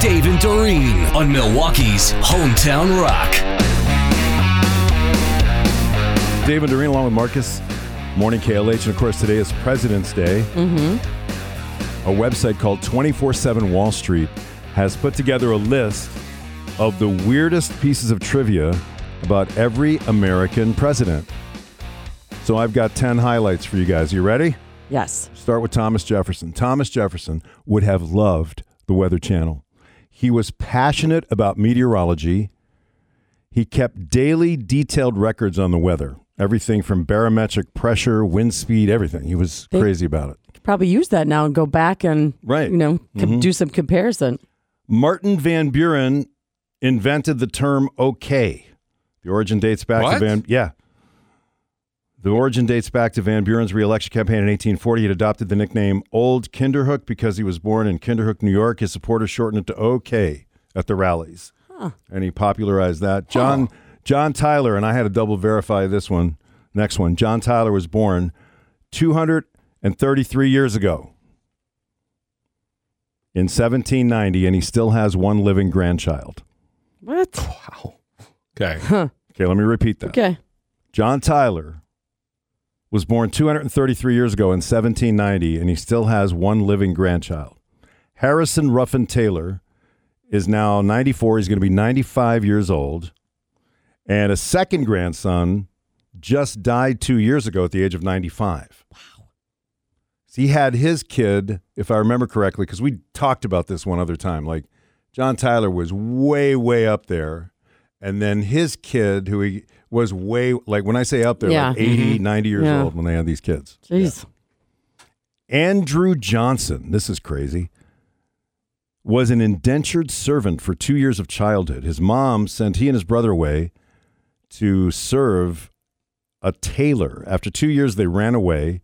Dave and Doreen on Milwaukee's Hometown Rock. Dave and Doreen along with Marcus. Morning KLH. And of course, today is President's Day. Mm-hmm. A website called 24 7 Wall Street has put together a list of the weirdest pieces of trivia about every American president. So I've got 10 highlights for you guys. You ready? Yes. Start with Thomas Jefferson. Thomas Jefferson would have loved the Weather Channel. He was passionate about meteorology. He kept daily detailed records on the weather, everything from barometric pressure, wind speed, everything. He was They- crazy about it. Could probably use that now and go back and Right. you know com- mm-hmm. do some comparison. Martin Van Buren invented the term okay. The origin dates back What? to Van yeah. The origin dates back to Van Buren's reelection campaign in 1840. He had adopted the nickname Old Kinderhook because he was born in Kinderhook, New York. His supporters shortened it to OK at the rallies. And he popularized that. John John Tyler, and I had to double verify this one. Next one. John Tyler was born 233 years ago in 1790, and he still has one living grandchild. What? Wow. Okay. Okay, let me repeat that. Okay. John Tyler was born 233 years ago in 1790, and he still has one living grandchild. Harrison Ruffin Tyler is now 94. He's going to be 95 years old. And a second grandson just died two years ago at the age of 95. Wow. So He had his kid, if I remember correctly, because we talked about this one other time. Like, John Tyler was way, way up there. And then his kid, who he was way, like when I say up there, Yeah. like 80, 90 years Yeah. old when they had these kids. Jeez. Andrew Johnson, this is crazy, was an indentured servant for two years of childhood. His mom sent he and his brother away to serve a tailor. After two years, they ran away.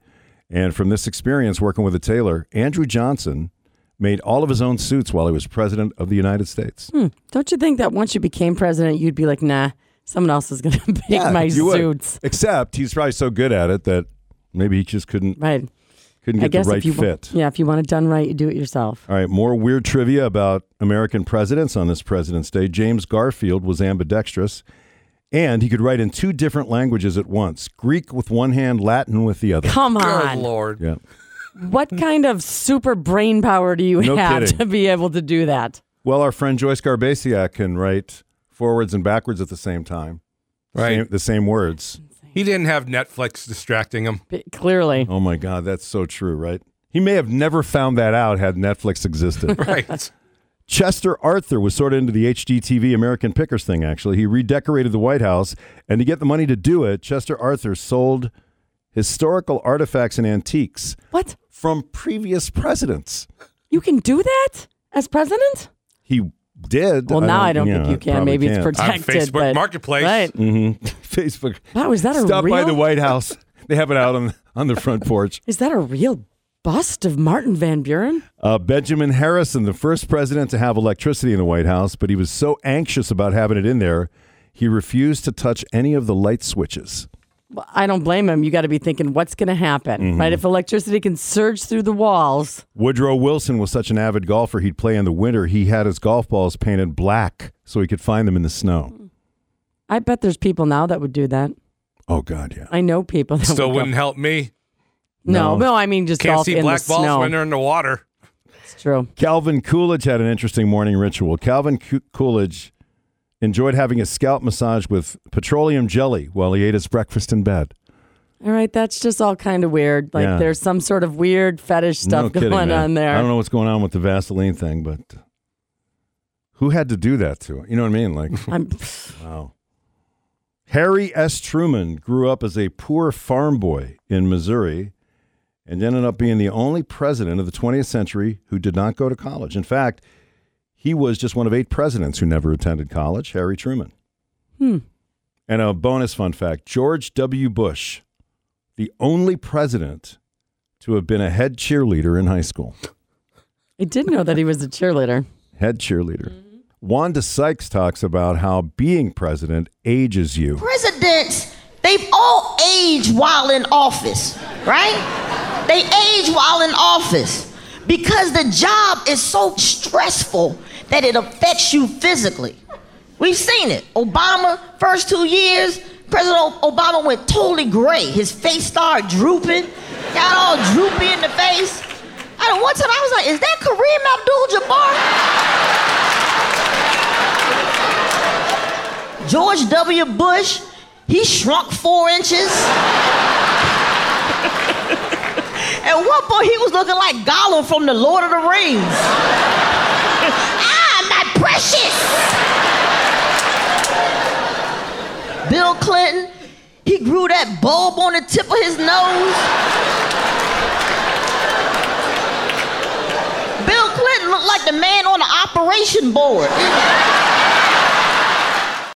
And from this experience working with a tailor, Andrew Johnson made all of his own suits while he was president of the United States. Hmm. Don't you think that once you became president, you'd be like, nah, someone else is going to make Yeah, my you would. suits. Except he's probably so good at it that maybe he just couldn't Right. couldn't I get the right if you wa- fit. yeah, if you want it done right, you do it yourself. All right, more weird trivia about American presidents on this President's Day. James Garfield was ambidextrous, and he could write in two different languages at once Greek with one hand, Latin with the other. Come Good on. Lord. Yeah. What mm. kind of super brain power do you No have kidding. to be able to do that? Well, our friend Joyce Garbaciak can write forwards and backwards at the same time. Right. Same, the same words. He didn't have Netflix distracting him. B- Clearly. Oh my God, that's so true, right? He may have never found that out had Netflix existed. Right. Chester Arthur was sort of into the HGTV American Pickers thing, actually. He redecorated the White House, and to get the money to do it, Chester Arthur sold historical artifacts and antiques What? From previous presidents. You can do that as president? He did. Well, now I don't yeah, think you can. Maybe it's can't. protected. Facebook but, Marketplace. Right. Mm-hmm. Facebook. Wow, is that a Stop by the White House. They have it out on on the front porch. Is that a real bust of Martin Van Buren? Uh, Benjamin Harrison, the first president to have electricity in the White House, but he was so anxious about having it in there, he refused to touch any of the light switches. Well, I don't blame him. You got to be thinking, what's going to happen, Mm-hmm. right? If electricity can surge through the walls, Woodrow Wilson was such an avid golfer, he'd play in the winter. He had his golf balls painted black so he could find them in the snow. I bet there's people now that would do that. Oh, God, yeah. I know people that Still would wouldn't help me. No, No. no, I mean just Can't golf see in black the balls snow. when they're in the water. It's true. Calvin Coolidge had an interesting morning ritual. Calvin Coo- Coolidge enjoyed having a scalp massage with petroleum jelly while he ate his breakfast in bed. All right, that's just all kind of weird. Like Yeah. there's some sort of weird fetish stuff no kidding, going man. on there. I don't know what's going on with the Vaseline thing, but who had to do that to it? You know what I mean? Like, I'm, wow. Harry S. Truman grew up as a poor farm boy in Missouri and ended up being the only president of the 20th century who did not go to college. In fact, he was just one of eight presidents who never attended college, Harry Truman. Hmm. And a bonus fun fact George W. Bush, the only president to have been a head cheerleader in high school. I did know that he was a cheerleader. Head cheerleader. Wanda Sykes talks about how being president ages you. presidents, they've all aged while in office, right? They age while in office. because the job is so stressful that it affects you physically. We've seen it. Obama, first two years, President Obama went totally gray. His face started drooping, got all droopy in the face. I don't one time I was like, is that Kareem Abdul-Jabbar? George W. Bush, he shrunk four inches. At one point, he was looking like Gollum from the Lord of the Rings. Ah, my precious! Bill Clinton, he grew that bulb on the tip of his nose. Bill Clinton looked like the man on the operation board.